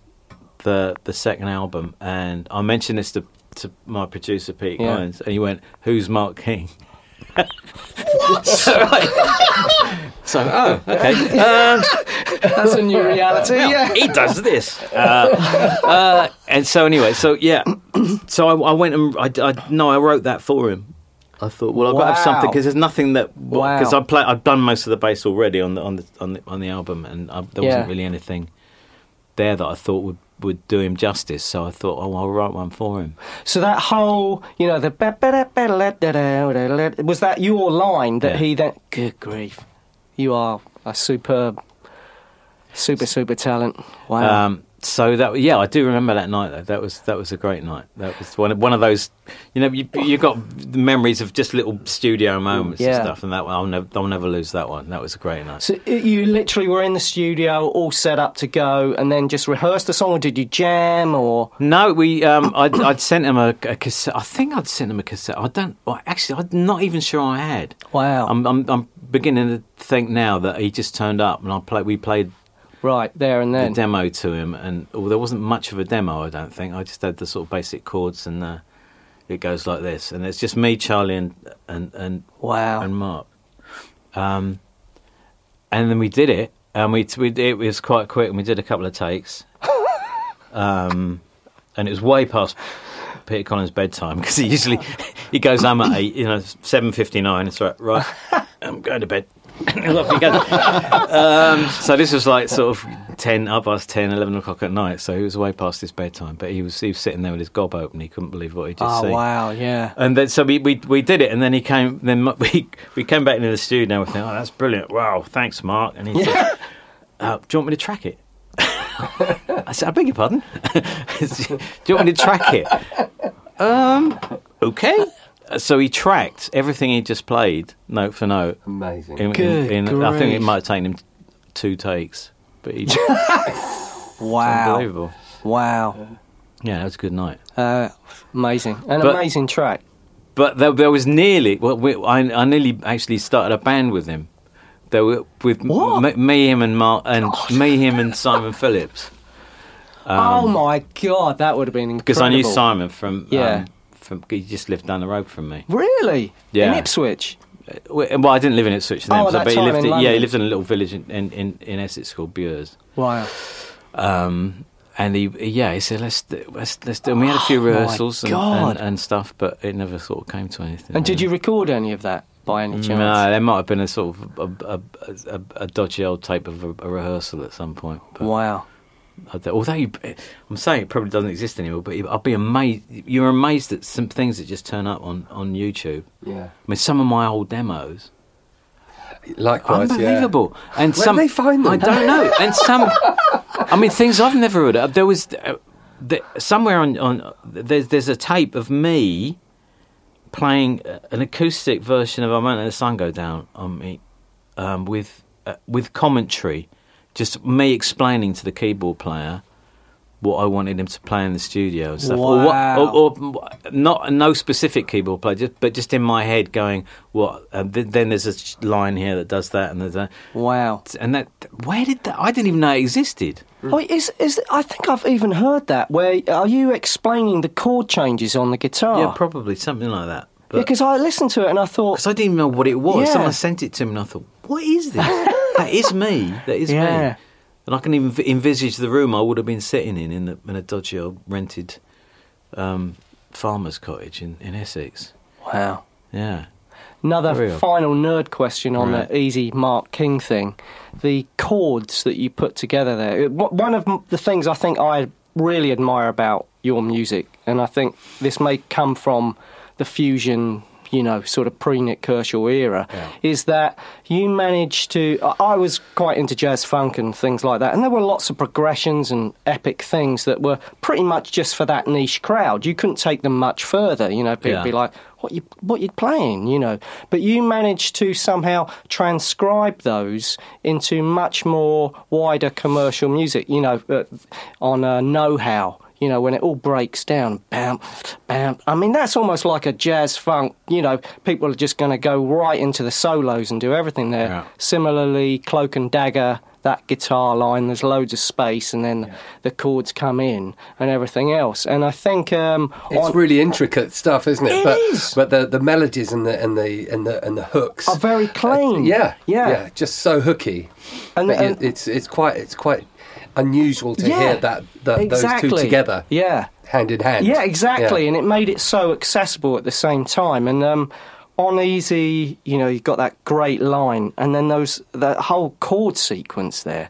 the the second album, and I mentioned this to, to my producer Pete Yeah. Collins, and he went, "Who's Mark King?" so, I- so, oh, okay. Um, That's a new reality. Yeah. he does this. Uh, uh, and so anyway, so yeah, so I, I went and I, I no, I wrote that for him. I thought, well, I've got to have something because there's nothing that because Wow. I play, I've done most of the bass already on the on the on the, on the album, and I, there Yeah. wasn't really anything there that I thought would would do him justice. So I thought, oh, I'll write one for him. So that whole, you know, the was that your line that Yeah. he then? Good grief, you are a superb, super super talent. Wow. Um, so that yeah, I do remember that night. Though. That was that was a great night. That was one of, one of those, you know, you you got memories of just little studio moments Yeah. and stuff, and that one I'll never I'll never lose that one. That was a great night. so you literally were in the studio, all set up to go, and then just rehearsed the song, or did you jam, or No, we. Um, I'd, I'd sent him a, a cassette. I think I'd sent him a cassette. I don't. Well, actually, I'm not even sure I had. wow, I'm, I'm, I'm beginning to think now that he just turned up and I played. We played right there and then. the demo to him, and well, there wasn't much of a demo. I don't think. I just had the sort of basic chords, and uh, it goes like this. And it's just me, Charlie, and and and, Wow. and Mark. Um, and then we did it, and we we it was quite quick, and we did a couple of takes. um, and it was way past Peter Collins' bedtime because he usually he goes home at eight, you know, seven fifty nine. It's right, right. I'm going to bed. And off he goes. um, so this was like sort of 10, up past 10, 11 o'clock at night. So he was way past his bedtime, but he was he was sitting there with his gob open. He couldn't believe what he just Oh seen. wow, yeah. And then so we, we we did it, and then he came. Then we we came back into the studio, and We thought, Oh, that's brilliant! Wow, thanks, Mark. And he said, uh, "Do you want me to track it?" I said, "I beg your pardon. Do you want me to track it?" Um, okay. So he tracked everything he just played, note for note. Amazing. In, in- Good in- I think it might have taken him two takes, but he Wow, unbelievable. wow, Yeah, that was a good night. uh, amazing, an But- amazing track. But there, there was nearly. Well, we, I, I nearly actually started a band with him. There were with What? Me, me, him, and Mark, and me, him, and Simon Phillips. oh my god, that would have been incredible. Because I knew Simon from. Yeah. Um, from he just lived down the road from me. Really? Yeah. In Ipswich. Well, I didn't live in Ipswich then, Oh, so- but he lived. in yeah, he lived in a little village in in, in, Essex called Bures. Wow. Um, and he, yeah, he said, "Let's do, let's let's do." And we had a few Oh, rehearsals and, and, and stuff, but it never sort of came to anything. And did you record any of that by any chance? No, there might have been a sort of a, a, a, a dodgy old tape of a, a rehearsal at some point. But Wow. Although you, I'm saying it probably doesn't exist anymore, but I'll be amazed. You're amazed at some things that just turn up on, on YouTube. Yeah. I mean, some of my old demos, Likewise, unbelievable. And Where some they find them? I don't know. And some, I mean, things I've never heard of. There was uh, the, somewhere on on there's there's a tape of me playing uh, an acoustic version of "I Won't Let the Sun Go Down" on me um, with uh, with commentary, just me explaining to the keyboard player what I wanted him to play in the studio and stuff, or, what, Wow. or, or not no specific keyboard player, just, but just in my head going, "What?" Uh, th- then there's a line here that does that, and there's that, Wow. and that. Where did that? I didn't even know it existed. Oh, is is I think I've even heard that. Where are you explaining the chord changes on the guitar? Yeah, probably something like that. Because I listened to it and I thought, because I didn't even know what it was. Yeah. Someone sent it to me, and I thought, "What is this?" that is me. That is Yeah. me. And I can even envisage the room I would have been sitting in in, the, in a dodgy old rented um, farmer's cottage in, in Essex. Wow. Yeah. Another final nerd question on Right. the easy Mark King thing. The chords that you put together there. One of the things I think I really admire about your music, and I think this may come from the fusion, you know, sort of pre Nik Kershaw era, is that you managed to. I was quite into jazz funk and things like that, and there were lots of progressions and epic things that were pretty much just for that niche crowd. You couldn't take them much further, you know, people Yeah. be like, what you what you're playing, you know. But you managed to somehow transcribe those into much more wider commercial music, you know, uh, on uh, know-how. You know, when it all breaks down, bam, bam. I mean, that's almost like a jazz funk. You know, people are just going to go right into the solos and do everything there. Yeah. Similarly, Cloak and Dagger, that guitar line, there's loads of space, and then the chords come in and everything else. And I think um, It's on- really intricate stuff, isn't it? It but is. but the, the melodies and the and the and the and the hooks Are very clean. Uh, yeah, Yeah. just so hooky. And- and- it- it's it's quite it's quite unusual to Yeah, hear that, that those two together, Yeah. hand in hand. Yeah, exactly, Yeah. and it made it so accessible at the same time. And um, on easy, you know, you've got that great line, and then those that whole chord sequence there.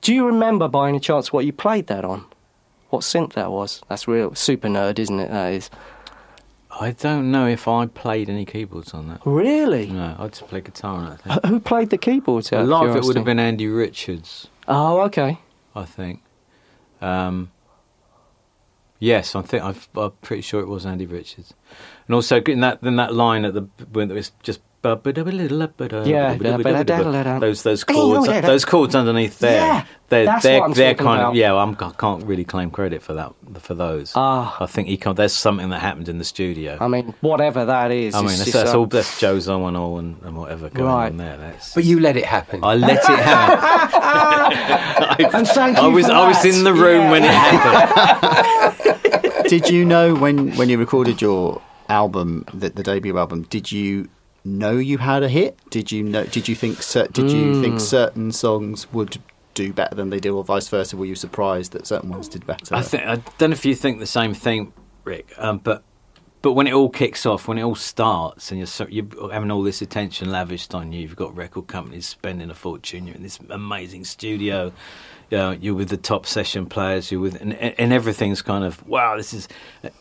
Do you remember by any chance what you played that on? What synth that was? That's real super nerd, isn't it? That is. I don't know if I played any keyboards on that. Really? No, I just played guitar on it. Who played the keyboards? out A of lot of it would have been Andy Richards, Oh, okay. I think. Um, yes, I think I've, I'm pretty sure it was Andy Richards, and also in that then that line at the when was just Yeah. those those chords those chords underneath there Yeah, they're that's they're, what I'm they're talking kind about. of yeah I'm, I can't really claim credit for that for those Ah. I think he can't, there's something that happened in the studio I mean, whatever that is. I mean it's that's, just, that's all that's Joe Zawinul and, and whatever going Right. on there that's But you let it happen. I let it happen. And thank I was for I was in the room Yeah. when it happened. did you know when when you recorded your album, the, the debut album? Did you know you had a hit? Did you know? Did you think? cer- Did you Hmm. think certain songs would do better than they do, or vice versa? Were you surprised that certain ones did better? I think I don't know if you think the same thing, Rick. Um, but but when it all kicks off, when it all starts, and you're so, you're having all this attention lavished on you, you've got record companies spending a fortune. You're in this amazing studio. You know, you're with the top session players. You're with and, and everything's kind of wow. This is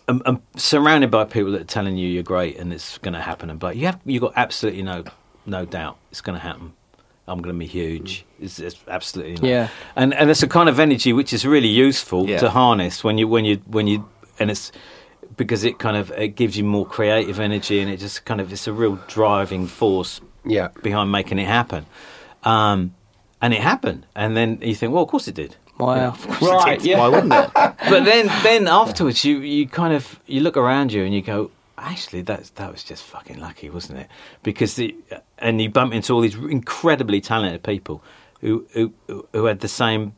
I'm, I'm surrounded by people that are telling you you're great and it's going to happen. And but you have you've got absolutely no no doubt it's going to happen. I'm going to be huge. It's, it's absolutely no. Yeah. And and it's a kind of energy which is really useful Yeah. to harness when you when you when you and it's because it kind of it gives you more creative energy and it just kind of it's a real driving force yeah. behind making it happen. Um, and it happened, and then you think, well, of course it did. Wow. Yeah, of course it right. did. Yeah. Why wouldn't it? But then, then afterwards, you, you kind of you look around you and you go, actually, that's that was just fucking lucky, wasn't it? Because the and you bump into all these incredibly talented people who who who had the same,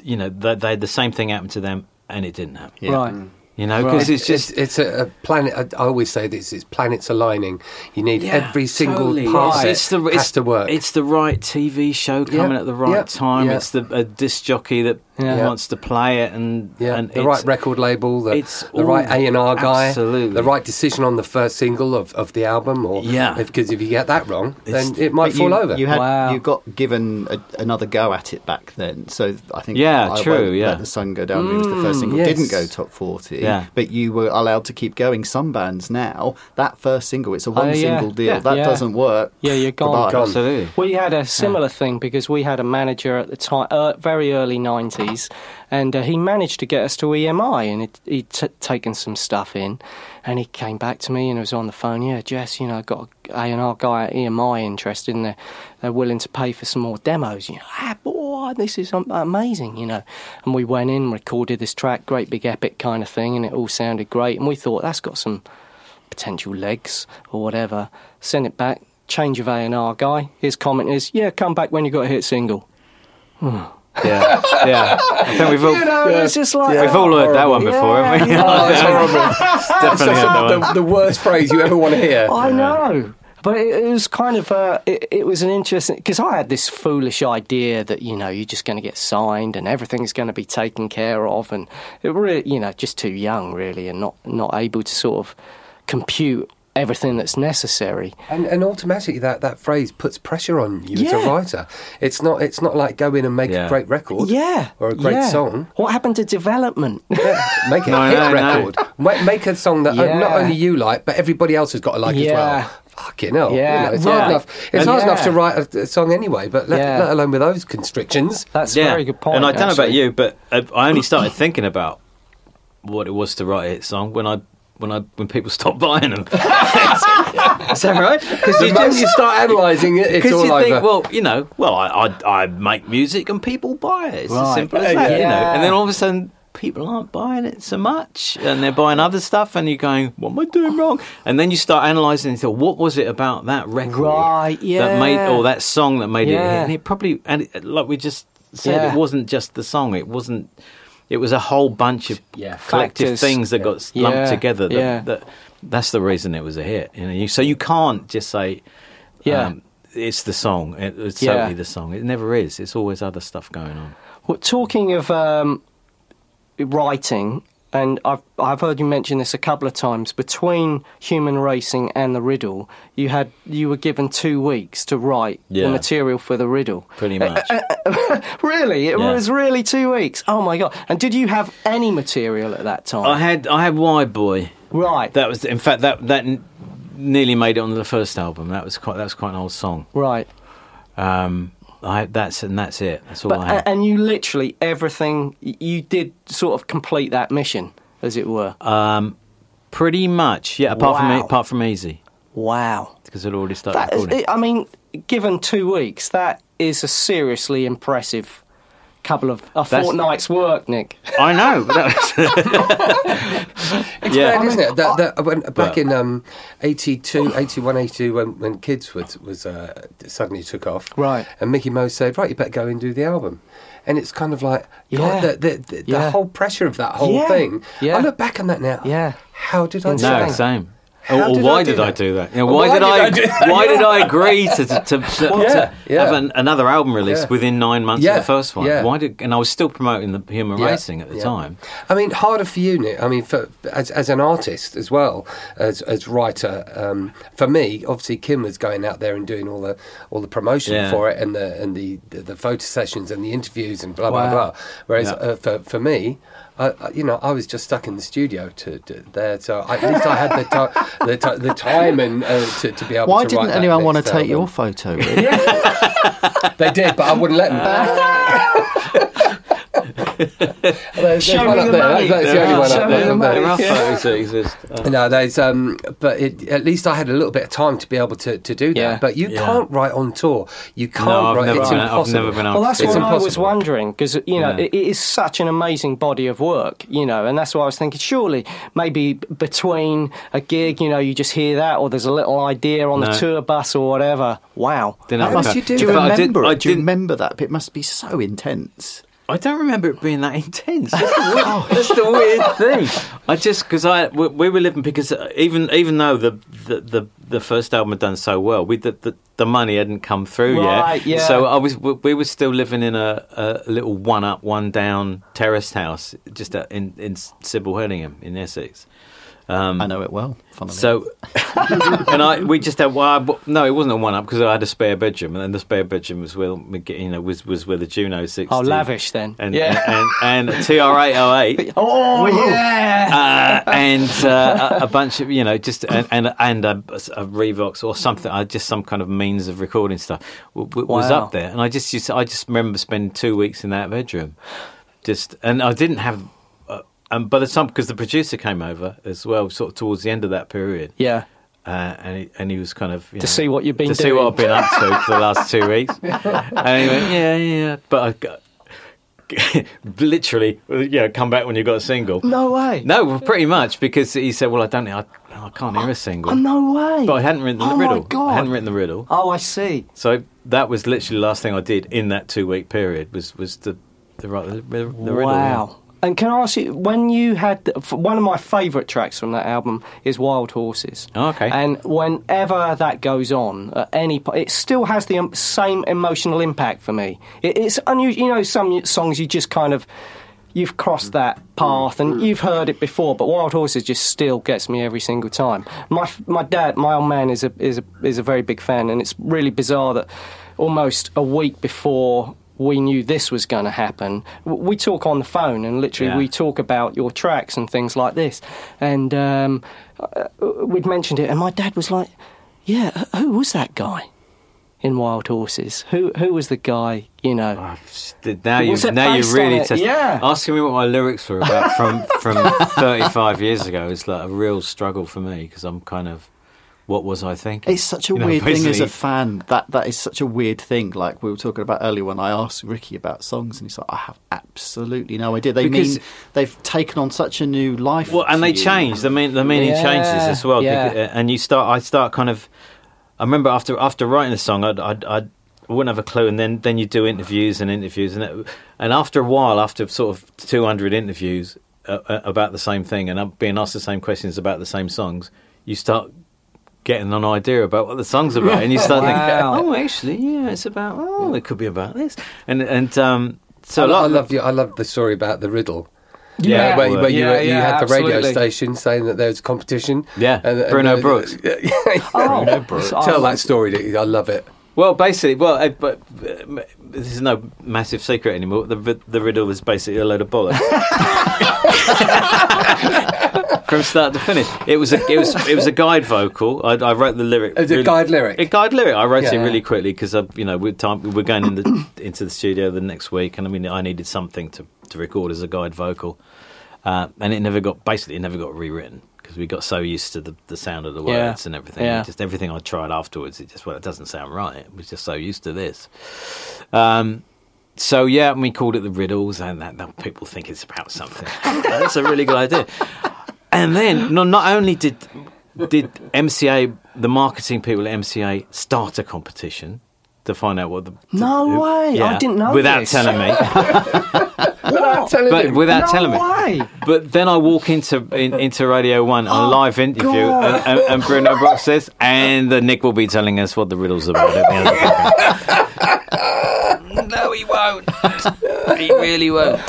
you know, they, they had the same thing happen to them, and it didn't happen. Yeah. Right. Mm. You know, because it's it's, just it's a, a planet. I always say this: it's planets aligning. You need every single totally. part It's, it's the, has to work. It's the right TV show coming Yeah, at the right yeah, time. yeah. It's the a disc jockey that Yeah. wants to play it, and yeah, and the it's- right record label, the, it's the right A and R guy, absolutely. the right decision on the first single of, of the album, or Yeah. because if you get that wrong, then it might fall you, over. You had Wow. you got given a, another go at it back then, so I think Yeah, I true, Won't yeah. Let the sun go down. it was the first single, yes. didn't go top forty. Yeah. but you were allowed to keep going. Some bands now that first single, it's a one Oh, yeah. single deal. Yeah. That Yeah. doesn't work. Yeah, you're gone. Gone. absolutely. We had a similar thing because we had a manager at the time, uh, very early 90s, and uh, he managed to get us to EMI and it, he'd t- taken some stuff in. And he came back to me and was on the phone. Yeah, Jess, you know, I've got a A&R guy at EMI interested and they're, they're willing to pay for some more demos. You know, ah, boy, this is amazing, you know. And we went in, recorded this track, great big epic kind of thing, and it all sounded great. And we thought, that's got some potential legs or whatever. Send it back. Change of A and R guy. His comment is, "Yeah, come back when you got a hit single." Yeah, yeah. I think we've all You know, it's just like we've all heard that one before, haven't we? Yeah, Oh, it's horrible. Definitely heard that one. the, the worst phrase you ever want to hear. I know. But it, it was kind of uh, it, it was an interesting because I had this foolish idea that you know you're just going to get signed and everything's going to be taken care of, and it really you know just too young really and not not able to sort of compute everything that's necessary. And, and automatically that, that phrase puts pressure on you as a writer. It's not it's not like go in and make Yeah. a great record. Yeah, Or a great yeah. song. What happened to development? Yeah, make a No, hit no, no. record. Ma- Make a song that Yeah. not only you like, but everybody else has got to like as well. Fucking hell. Yeah, You know, it's right. hard enough. It's And- hard enough to write a, a song anyway, but let, Yeah. let alone with those constrictions. That's a very good point. And I don't know about you, but uh, I only started thinking about what it was to write a hit song when I when I when people stop buying them. Is that right? Because moment you start analysing it, it's Because all you over. think, well, you know, well, I, I I make music and people buy it. It's as simple as that, you know. And then all of a sudden, people aren't buying it so much, and they're buying other stuff, and you're going, "What am I doing wrong?" And then you start analysing and think, "What was it about that record Right, that made yeah. or that song that made it?" hit?" And it probably, and it, like we just said, Yeah. it wasn't just the song. It wasn't. It was a whole bunch of Yeah. collective Factors. things that got lumped Yeah. together. That, Yeah. that that's the reason it was a hit. You know, you, so you can't just say, Yeah. um, it's the song. It, it's Yeah. totally the song. It never is. It's always other stuff going on. Well, talking of um, writing, and I've I've heard you mention this a couple of times. Between Human Racing and the Riddle, you had you were given two weeks to write the material for the Riddle. Pretty uh, uh, much. Uh, really, it Yeah. was really two weeks. Oh my god! And did you have any material at that time? I had I had Wide Boy. right, That was in fact that that n- nearly made it onto the first album. That was quite that was quite an old song. right. Um, I that's and that's it. That's all But I had. and you literally everything you did sort of complete that mission, as it were. um, pretty much, yeah. Apart from Wow. apart from Easy, wow. because I'd already started That is, recording. I mean, given two weeks, that is a seriously impressive couple of a That's- fortnight's work, Nik. I know. but It's Yeah. mad, isn't it? That, that, when, back But- in um, 82, 81, 82, when, when Kids was, was uh, suddenly took off. Right. And Mickey Mouse said, right, you better go and do the album. And it's kind of like, Yeah. God, the, the, the, the whole pressure of that whole Yeah. thing. Yeah. I look back on that now. Yeah. How did I do Insane. no, that? same. How Or, or did why I did I do that? You know, why, why did did I? I do that? why did I agree to to, to, to, Yeah, to yeah. have an, another album release Yeah. within nine months of the first one? Why did? And I was still promoting the human racing at the time. I mean, harder for you, Nik. I mean, for, as as an artist as well as as writer. Um, for me, obviously, Kim was going out there and doing all the all the promotion for it and the and the, the the photo sessions and the interviews and blah Wow. blah blah. Whereas uh, for for me. I, I- you know, I was just stuck in the studio to, to there, so I, at least I had the, ti the, ti the time and uh, to, to be able Why to didn't write anyone want to take album. your photo? Really? They did, but I wouldn't let them. there's, there's one up the there. money. That's, that's the only one up there. the money. There are Yeah. photos that exist. No, there's um, but it, at least I had a little bit of time to be able to, to do that. Yeah. But you Yeah. can't write on tour. You can't no, I've write. never, it's impossible. I've never been able Well, that's do what that. I was wondering because you know Yeah. it, it is such an amazing body of work, you know, and that's why I was thinking. Surely, maybe between a gig, you know, you just hear that, or there's a little idea on the tour bus or whatever. Wow, Didn't How must you do Do you In fact, I did- remember I it? Do you remember that? It must be so intense. I don't remember it being that intense. That's the weird, that's the weird thing. I just because I we, we were living because uh, even even though the the, the, the first album had done so well, we the, the, the money hadn't come through Right, yet. yeah. So I was we, we were still living in a, a little one up one down terraced house just in in Sible Hedingham in Essex. Um, I know it well. So, and I we just had well, no, it wasn't a one up because I had a spare bedroom, and then the spare bedroom was where you know was was where the Juno six. Oh, lavish then. And Yeah. and, and TR eight oh eight. oh yeah, Uh, and uh, a, a bunch of you know just and and, and a, a Revox or something, uh, just some kind of means of recording stuff w- w- was Wow. up there, and I just used to, I just remember spending two weeks in that bedroom, just and I didn't have. And by the time, because the producer came over as well, sort of towards the end of that period, yeah. uh, and he, and he was kind of you To know, see what you've been to see what I've been up to for the last two weeks. and he went, yeah, yeah, but I got literally, you know, come back when you've got a single. No way. No, pretty much because he said, well, I don't, I, I can't hear a single. Oh, no way. But I hadn't written the Oh, my riddle. God. I hadn't written the riddle. Oh, I see. So that was literally the last thing I did in that two week period was was the the, the, the, the riddle. yeah. And can I ask you, when you had one of my favourite tracks from that album is Wild Horses. Oh, okay. And whenever that goes on at any point, it still has the same emotional impact for me. It, it's unusual, you know, some songs you just kind of you've crossed that path and you've heard it before, but Wild Horses just still gets me every single time. My my dad, my old man, is a is a is a very big fan, and it's really bizarre that almost a week before. We knew this was going to happen. We talk on the phone, and literally, Yeah. we talk about your tracks and things like this. And um, uh, we'd mentioned it, and my dad was like, "Yeah, who was that guy in Wild Horses? Who who was the guy? You know?" Now you now you really test. Yeah. Asking me what my lyrics were about from from 35 years ago is like a real struggle for me because I'm kind of what was I thinking? It's such a You know, weird thing as a fan. That that is such a weird thing. Like we were talking about earlier when I asked Ricky about songs, and he's like, "I have absolutely no idea." They Because- mean they've taken on such a new life. Well, and they you. change. The mean the meaning Yeah, changes as well. yeah. Bec- And you start. I start kind of. I remember after after writing the song, I'd, I'd, I'd I wouldn't have a clue, and then then you do interviews and interviews, and it, and after a while, after sort of two hundred interviews uh, uh, about the same thing, and uh, being asked the same questions about the same songs, you start getting an idea about what the song's about, and you start Wow. thinking, oh, actually, yeah, it's about. Oh, it could be about this, and and um, so I, a lot I love you. I love the story about the riddle. Yeah, where, well, where you, yeah, were- you yeah, had the radio station saying that there was competition. Yeah, and, Bruno uh, Brookes. Oh, Bruno Brookes. Tell that story. I love it. Well, basically, well, uh, but uh, this is no massive secret anymore. The the riddle was basically a load of bollocks from start to finish. It was a it was it was a guide vocal. I, I wrote the lyric. It's a guide lyric? A guide lyric. I wrote it Yeah. really quickly because you know we're time we're going in the, into the studio the next week, and I mean I needed something to to record as a guide vocal, uh, and it never got basically it never got rewritten. Because we got so used to the, the sound of the Yeah. words and everything, Yeah. Just everything I tried afterwards, it just well, it doesn't sound right. It was just so used to this. Um, so yeah, and we called it the riddles, and that, that people think it's about something. That's a really good idea. And then, no, not only did did MCA, the marketing people at MCA, start a competition to find out what the No who- way, I didn't know without this. telling me, Without telling but him. without No telling me. But then I walk into in, into Radio One on a Oh, live interview, and, and, and Bruno Brookes says, and the Nik will be telling us what the riddle's about at the end of the. No, he won't. he really won't.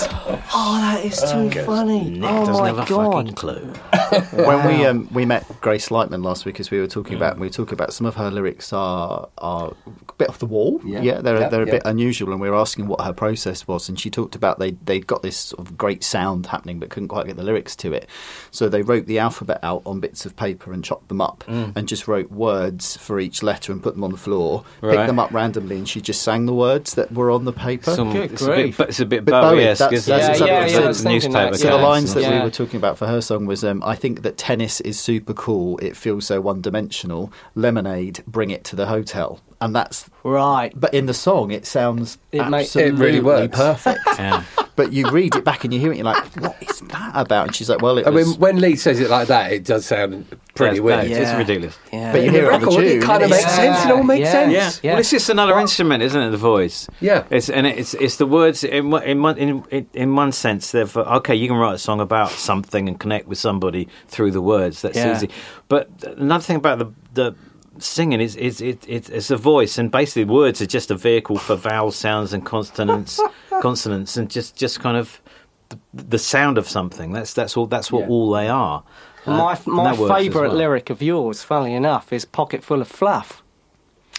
Oh, that is too funny. Nik oh doesn't my have a god. fucking clue. when we um, we met Grace Lightman last week, as we were talking about, and we were talking about some of her lyrics are are a bit off the wall. Yeah. they're Yeah, they're a yeah. bit unusual, and we were asking what her process was, and she talked about they they got this sort of great sound happening, but couldn't quite get the lyrics to it, so they wrote the alphabet out on bits of paper and chopped them up, and just wrote words for each letter and put them on the floor, Right. picked them up randomly, and she just sang the words that were on the paper. Some, Good it's, a bit, grief. but it's a bit Bit Bowie, Bowie-esque, that's- that's it? exactly Yeah, what yeah, I'm I was saying. thinking newspaper. that, So yeah. the lines that we were talking about for her song was, um, "I think that tennis is super cool. It feels so one-dimensional. Lemonade, bring it to the hotel." And that's, Right. but in the song, it sounds It ma- it absolutely really works. perfect. Yeah. but you read it back and you hear it, you're like, "What is that about?" And she's like, "Well, it I was." mean, when Lee says it like that, it does sound pretty It's weird. bad. It's ridiculous. Yeah. but you hear the it on the tune. it kind of makes it's- sense. It all makes Yeah. sense. Yeah. Yeah. Well, it's just another instrument, isn't it? The voice. Yeah. It's and it's it's the words in one- in one in in, in one sense. They're for, okay. You can write a song about something and connect with somebody through the words. That's Yeah. easy. But another thing about the the singing is is it, it it's a voice and basically words are just a vehicle for vowel sounds and consonants consonants and just just kind of the, the sound of something. That's that's all. That's what Yeah. all they are. Uh, My my that works as favourite well. lyric of yours, funnily enough, is "Pocket Full of Fluff"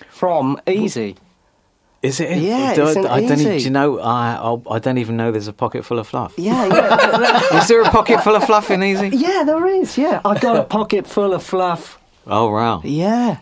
from Easy. Is it? Yeah, I don't, it's an I don't even, do you know? I I'll, I don't even know there's a pocket full of fluff. Yeah, yeah, Is there a pocket full of fluff in Easy? yeah. There is. Yeah, I got a pocket full of fluff. Oh wow! Yeah,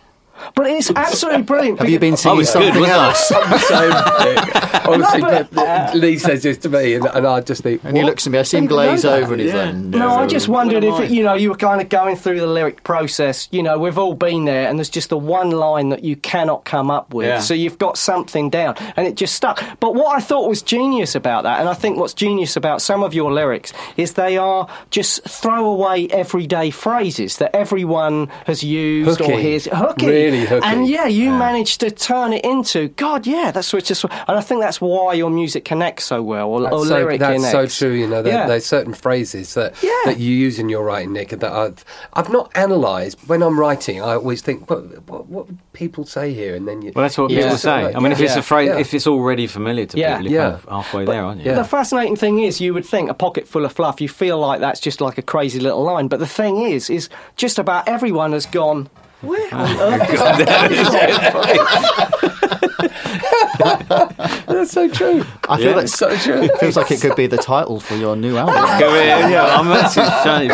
but it's absolutely brilliant. Have you been oh, I singing was something wasn't else? So, honestly, No, but- but uh, Lee says this to me, and, and I just think, And he looks at me. I see him glaze over, and he's Yeah. like, No, I just wondered if am it, you know you were kind of going through the lyric process. You know, we've all been there, and there's just the one line that you cannot come up with. Yeah. So you've got something down, and it just stuck. But what I thought was genius about that, and I think what's genius about some of your lyrics is they are just throwaway everyday phrases that everyone has used or hears. Hooky, Really really hooky. And yeah, you managed to turn it into God. Yeah, that's what just. And I think that's why your music connects so well, or, That's, or so, lyric that's so true. You know, there, Yeah. there's certain phrases that Yeah. that you use in your writing, Nik, that I've I've not analysed. When I'm writing, I always think, what, what, what would people say here? And then you. Well, that's what Yeah. people say. I mean, if it's a phrase, Yeah. if it's already familiar to Yeah. people, you're kind Yeah. of halfway there, aren't you? Yeah. The fascinating thing is, you would think a pocket full of fluff. You feel like that's just like a crazy little line, but the thing is, is just about everyone has gone. Where on earth is That's so true. I feel Yeah. that's So true. It feels like it could be the title for your new album. Go in, yeah, I'm actually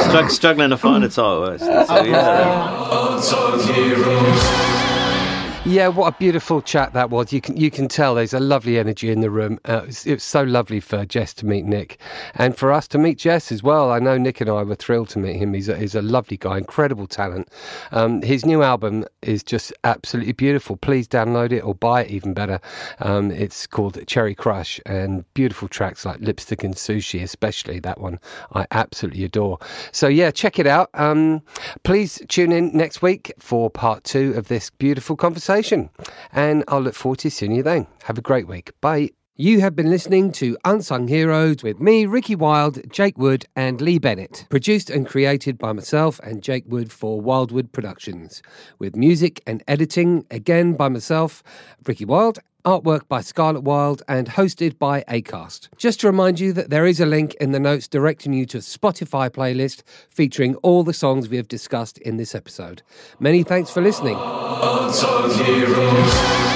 trying, struggling to find a title. Actually, so, oh, yeah. Yeah, what a beautiful chat that was. You can you can tell there's a lovely energy in the room. Uh, it, was, it was so lovely for Jess to meet Nik, and for us to meet Jess as well. I know Nik and I were thrilled to meet him. He's a, he's a lovely guy, incredible talent. Um, his new album is just absolutely beautiful. Please download it or buy it, even better. Um, it's called Cherry Crush, and beautiful tracks like Lipstick and Sushi, especially that one, I absolutely adore. So yeah, check it out. Um, please tune in next week for part two of this beautiful conversation, and I'll look forward to seeing you then. Have a great week. Bye. You have been listening to Unsung Heroes with me, Ricky Wilde, Jake Wood, and Lee Bennett. Produced and created by myself and Jake Wood for Wildwood Productions. With music and editing, again by myself, Ricky Wilde, artwork by Scarlett Wilde, and hosted by Acast. Just to remind you that there is a link in the notes directing you to a Spotify playlist featuring all the songs we have discussed in this episode. Many thanks for listening. Unsung heroes.